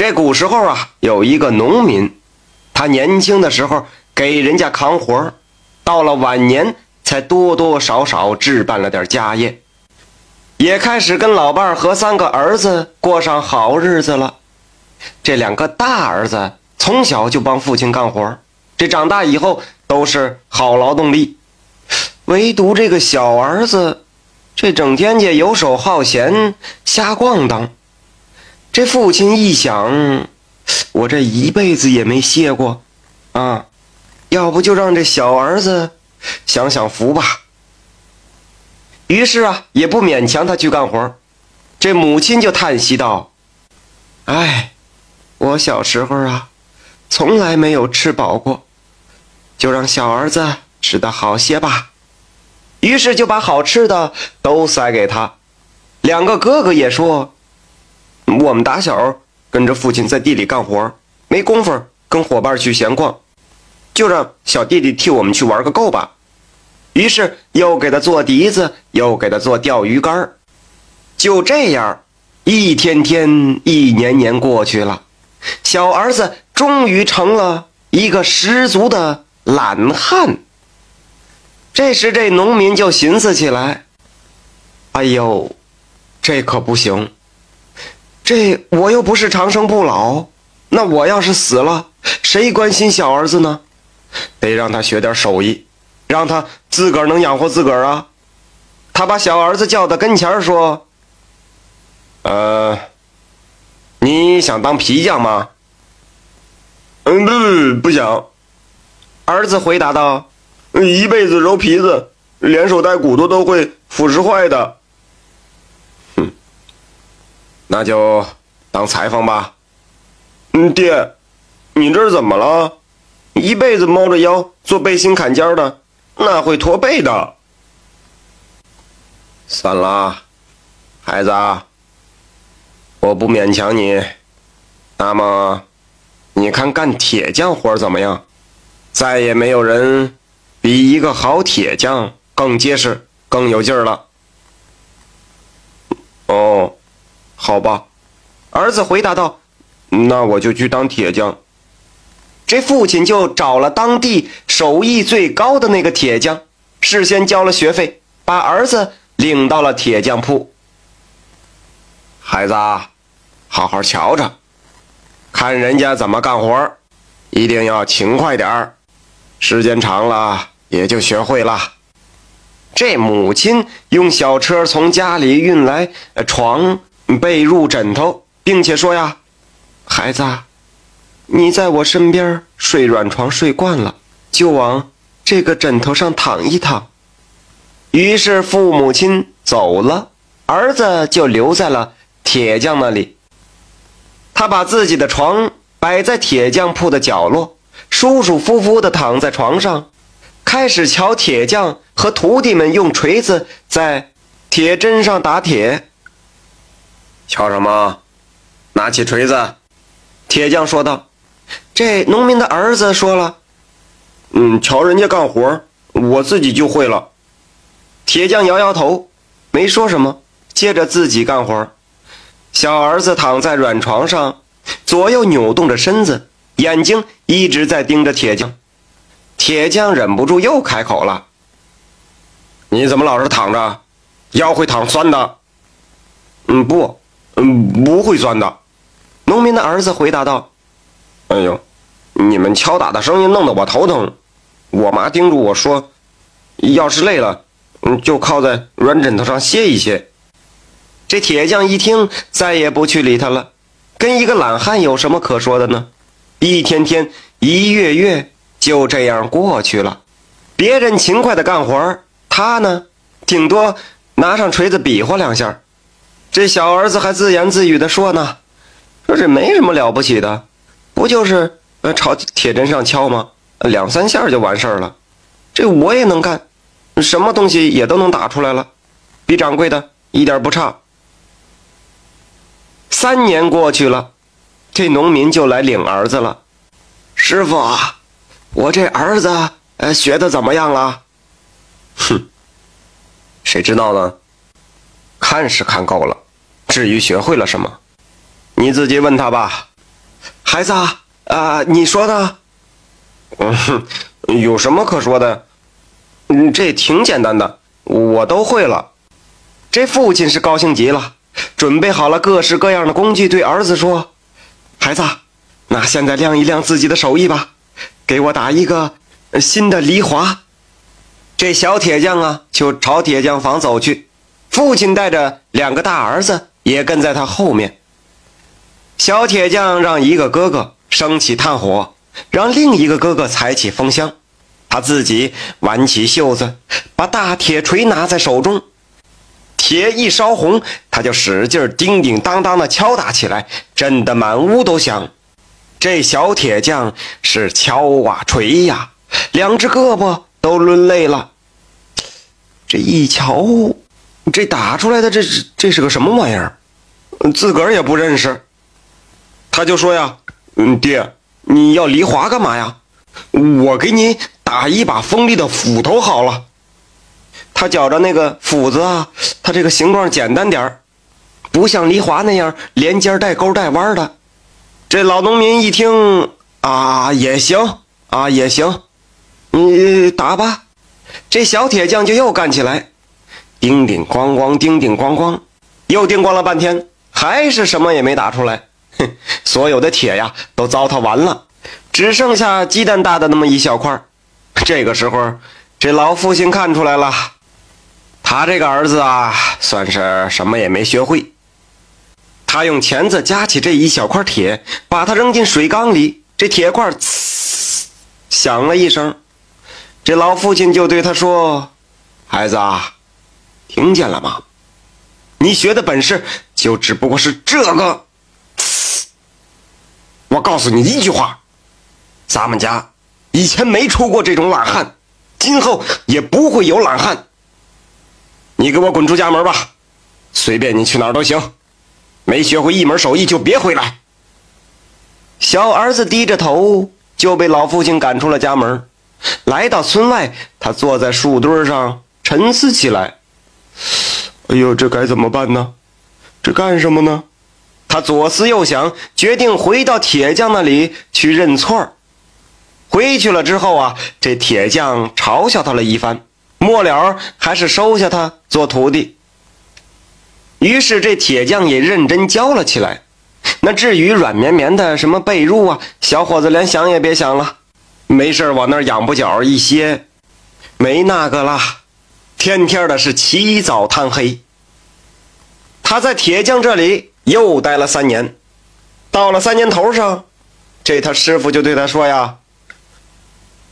这古时候啊，有一个农民，他年轻的时候给人家扛活到了晚年才多多少少置办了点家业，也开始跟老伴和三个儿子过上好日子了。这两个大儿子从小就帮父亲干活，这长大以后都是好劳动力，唯独这个小儿子，这整天也游手好闲，瞎逛荡。这父亲一想，我这一辈子也没歇过，啊，要不就让这小儿子享享福吧。于是啊，也不勉强他去干活。这母亲就叹息道：“哎，我小时候啊，从来没有吃饱过，就让小儿子吃得好些吧。”于是就把好吃的都塞给他。两个哥哥也说。我们打小跟着父亲在地里干活，没工夫跟伙伴去闲逛，就让小弟弟替我们去玩个够吧。于是又给他做笛子，又给他做钓鱼竿就这样，一天天，一年年过去了，小儿子终于成了一个十足的懒汉。这时，这农民就寻思起来：“哎呦，这可不行。”这我又不是长生不老，那我要是死了，谁关心小儿子呢？得让他学点手艺，让他自个儿能养活自个儿啊！他把小儿子叫到跟前说：“呃，你想当皮匠吗？”“嗯，不，不想。”儿子回答道，“一辈子揉皮子，连手带骨头都会腐蚀坏的。”那就当裁缝吧。嗯，爹，你这是怎么了？一辈子猫着腰做背心坎肩的，那会驼背的。算了，孩子，我不勉强你。那么，你看干铁匠活怎么样？再也没有人比一个好铁匠更结实、更有劲儿了。哦。好吧，儿子回答道：“那我就去当铁匠。”这父亲就找了当地手艺最高的那个铁匠，事先交了学费，把儿子领到了铁匠铺。孩子，好好瞧着，看人家怎么干活，一定要勤快点儿，时间长了也就学会了。这母亲用小车从家里运来床。被褥、枕头，并且说呀：“孩子，你在我身边睡软床睡惯了，就往这个枕头上躺一躺。”于是父母亲走了，儿子就留在了铁匠那里。他把自己的床摆在铁匠铺的角落，舒舒服服地躺在床上，开始瞧铁匠和徒弟们用锤子在铁砧上打铁。瞧什么？拿起锤子，铁匠说道。这农民的儿子说了：“嗯，瞧人家干活，我自己就会了。”铁匠摇摇头，没说什么，接着自己干活。小儿子躺在软床上，左右扭动着身子，眼睛一直在盯着铁匠。铁匠忍不住又开口了：“你怎么老是躺着？腰会躺酸的。”“嗯，不。”嗯，不会钻的。农民的儿子回答道：“哎呦，你们敲打的声音弄得我头疼。我妈叮嘱我说，要是累了，嗯，就靠在软枕头上歇一歇。”这铁匠一听，再也不去理他了。跟一个懒汉有什么可说的呢？一天天，一月月，就这样过去了。别人勤快的干活，他呢，顶多拿上锤子比划两下。这小儿子还自言自语地说呢：“说这没什么了不起的，不就是呃朝铁砧上敲吗？两三下就完事儿了。这我也能干，什么东西也都能打出来了，比掌柜的一点不差。”三年过去了，这农民就来领儿子了。师傅啊，我这儿子呃学的怎么样了？哼，谁知道呢？看是看够了，至于学会了什么，你自己问他吧。孩子啊，啊，你说呢？嗯哼，有什么可说的？嗯，这挺简单的，我都会了。这父亲是高兴极了，准备好了各式各样的工具，对儿子说：“孩子，那现在亮一亮自己的手艺吧，给我打一个新的梨花。”这小铁匠啊，就朝铁匠房走去，父亲带着两个大儿子也跟在他后面。小铁匠让一个哥哥升起炭火，让另一个哥哥踩起风箱，他自己挽起袖子，把大铁锤拿在手中。铁一烧红，他就使劲叮叮当当的敲打起来，震得满屋都响。这小铁匠是敲啊锤呀，两只胳膊都抡累了。这一瞧，这打出来的这是这是个什么玩意儿？自个儿也不认识。他就说呀：“嗯，爹，你要梨花干嘛呀？我给你打一把锋利的斧头好了。”他觉着那个斧子啊，它这个形状简单点儿，不像梨花那样连尖带钩带弯的。这老农民一听啊，也行啊，也行，你打吧。这小铁匠就又干起来，叮叮咣咣，叮叮咣咣，又叮咣了半天，还是什么也没打出来。哼，所有的铁呀都糟蹋完了，只剩下鸡蛋大的那么一小块。这个时候，这老父亲看出来了。他这个儿子啊，算是什么也没学会。他用钳子夹起这一小块铁，把它扔进水缸里，这铁块呲响了一声。这老父亲就对他说：“孩子啊，听见了吗？你学的本事就只不过是这个。我告诉你一句话，咱们家以前没出过这种懒汉，今后也不会有懒汉。”你给我滚出家门吧，随便你去哪儿都行。没学会一门手艺就别回来。小儿子低着头就被老父亲赶出了家门，来到村外，他坐在树墩上沉思起来。哎呦，这该怎么办呢？这干什么呢？他左思右想，决定回到铁匠那里去认错。回去了之后啊，这铁匠嘲笑他了一番。末了，还是收下他做徒弟。于是这铁匠也认真教了起来。那至于软绵绵的什么被褥啊，小伙子连想也别想了。没事往那儿仰不脚一歇，没那个了。天天的是起早贪黑。他在铁匠这里又待了三年，到了三年头上，这他师傅就对他说呀：“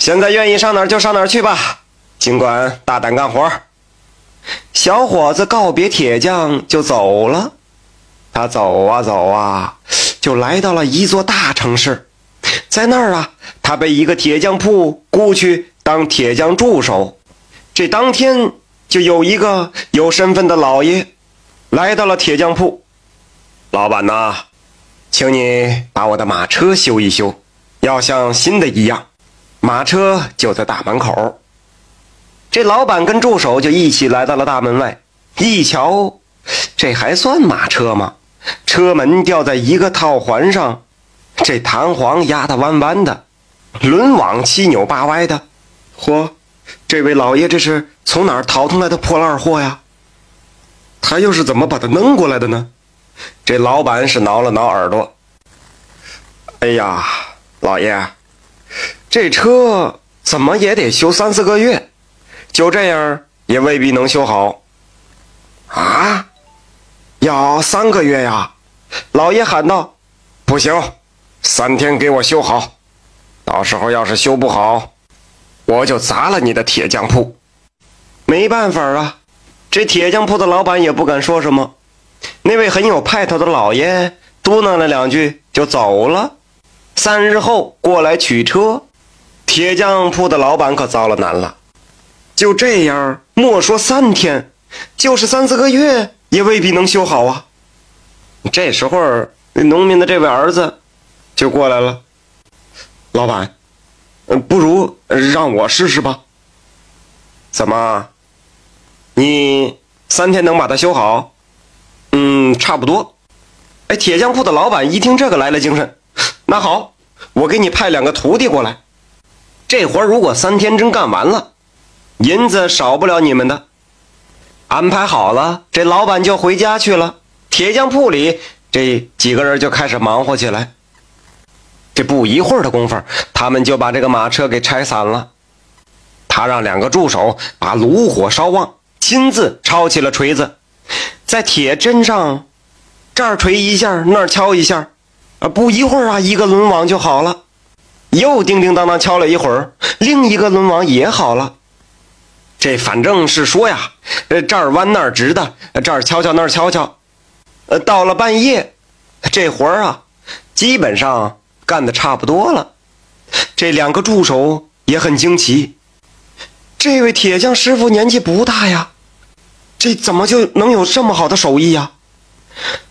现在愿意上哪儿就上哪儿去吧。”尽管大胆干活小伙子告别铁匠就走了。他走啊走啊，就来到了一座大城市。在那儿啊，他被一个铁匠铺雇去当铁匠助手。这当天就有一个有身份的老爷来到了铁匠铺。老板呐，请你把我的马车修一修，要像新的一样。马车就在大门口。这老板跟助手就一起来到了大门外，一瞧，这还算马车吗？车门吊在一个套环上，这弹簧压得弯弯的，轮网七扭八歪的。嚯，这位老爷这是从哪儿淘腾来的破烂货呀？他又是怎么把它弄过来的呢？这老板是挠了挠耳朵。哎呀，老爷，这车怎么也得修三四个月。就这样也未必能修好，啊！要三个月呀！老爷喊道：“不行，三天给我修好。到时候要是修不好，我就砸了你的铁匠铺。”没办法啊，这铁匠铺的老板也不敢说什么。那位很有派头的老爷嘟囔了两句就走了。三日后过来取车，铁匠铺的老板可遭了难了。就这样，莫说三天，就是三四个月也未必能修好啊。这时候，农民的这位儿子就过来了。老板，嗯不如让我试试吧。怎么？你三天能把它修好？嗯，差不多。哎，铁匠铺的老板一听这个来了精神，那好，我给你派两个徒弟过来。这活如果三天真干完了，银子少不了你们的。安排好了，这老板就回家去了。铁匠铺里这几个人就开始忙活起来。这不一会儿的功夫，他们就把这个马车给拆散了。他让两个助手把炉火烧旺，亲自抄起了锤子，在铁砧上这儿锤一下，那儿敲一下，啊，不一会儿啊，一个轮网就好了。又叮叮当当敲了一会儿，另一个轮网也好了。这反正是说呀，这儿弯那儿直的，这儿敲敲那儿敲敲。呃，到了半夜，这活儿啊，基本上干的差不多了。这两个助手也很惊奇，这位铁匠师傅年纪不大呀，这怎么就能有这么好的手艺呀？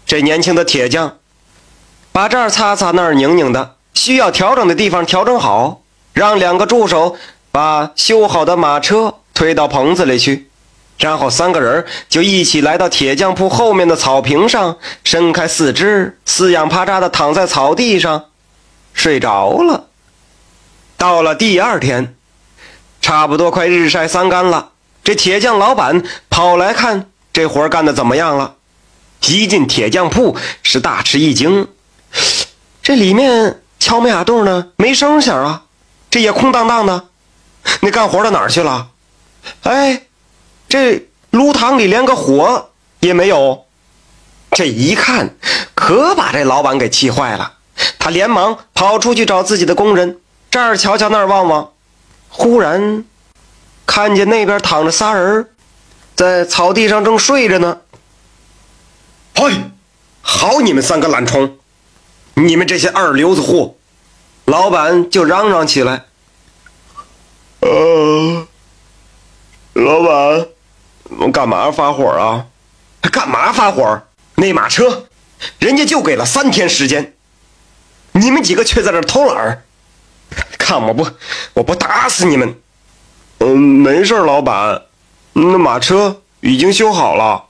这年轻的铁匠，把这儿擦擦那儿拧拧的。需要调整的地方调整好，让两个助手把修好的马车推到棚子里去，然后三个人就一起来到铁匠铺后面的草坪上，伸开四肢，四仰八叉的躺在草地上，睡着了。到了第二天，差不多快日晒三竿了，这铁匠老板跑来看这活干的怎么样了。一进铁匠铺，是大吃一惊，这里面。敲没打洞呢，没声响啊，这也空荡荡的。那干活的哪儿去了？哎，这炉膛里连个火也没有。这一看，可把这老板给气坏了。他连忙跑出去找自己的工人，这儿瞧瞧那儿望望。忽然看见那边躺着仨人，在草地上正睡着呢。嘿，好你们三个懒虫！你们这些二流子货，老板就嚷嚷起来：“呃，老板，我干嘛发火啊？干嘛发火？那马车，人家就给了三天时间，你们几个却在这偷懒儿，看我不，我不打死你们！嗯，没事，老板，那马车已经修好了。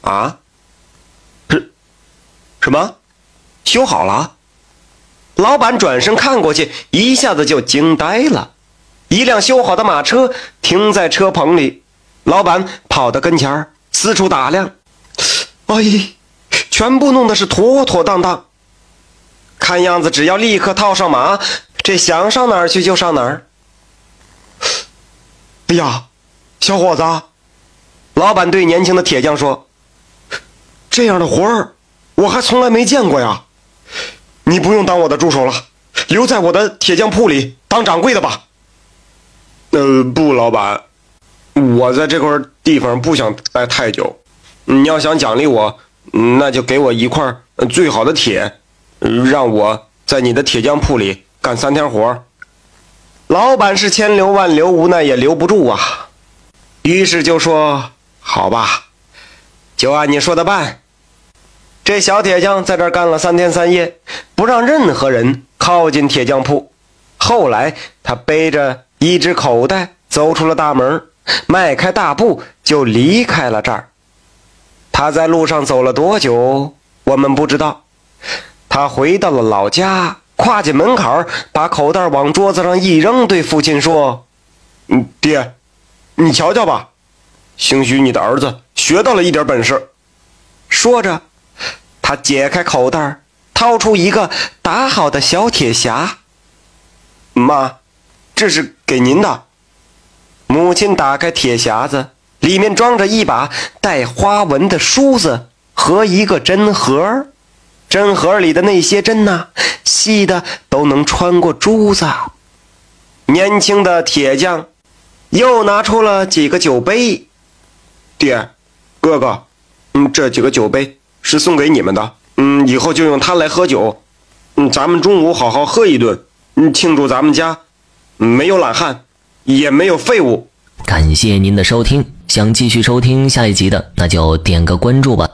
啊？是？什么？”修好了，老板转身看过去，一下子就惊呆了。一辆修好的马车停在车棚里，老板跑到跟前四处打量，哎，全部弄得是妥妥当当。看样子，只要立刻套上马，这想上哪儿去就上哪儿。哎呀，小伙子，老板对年轻的铁匠说：“这样的活儿，我还从来没见过呀。”你不用当我的助手了，留在我的铁匠铺里当掌柜的吧。呃，不，老板，我在这块地方不想待太久。你要想奖励我，那就给我一块最好的铁，让我在你的铁匠铺里干三天活。老板是千留万留，无奈也留不住啊。于是就说：“好吧，就按你说的办。”这小铁匠在这干了三天三夜，不让任何人靠近铁匠铺。后来，他背着一只口袋走出了大门，迈开大步就离开了这儿。他在路上走了多久，我们不知道。他回到了老家，跨进门槛把口袋往桌子上一扔，对父亲说：“，爹，你瞧瞧吧，兴许你的儿子学到了一点本事。”说着。他解开口袋，掏出一个打好的小铁匣。妈，这是给您的。母亲打开铁匣子，里面装着一把带花纹的梳子和一个针盒。针盒里的那些针呐，细的都能穿过珠子。年轻的铁匠又拿出了几个酒杯。爹，哥哥，嗯，这几个酒杯。是送给你们的，嗯，以后就用它来喝酒，嗯，咱们中午好好喝一顿，嗯，庆祝咱们家没有懒汉，也没有废物。感谢您的收听，想继续收听下一集的，那就点个关注吧。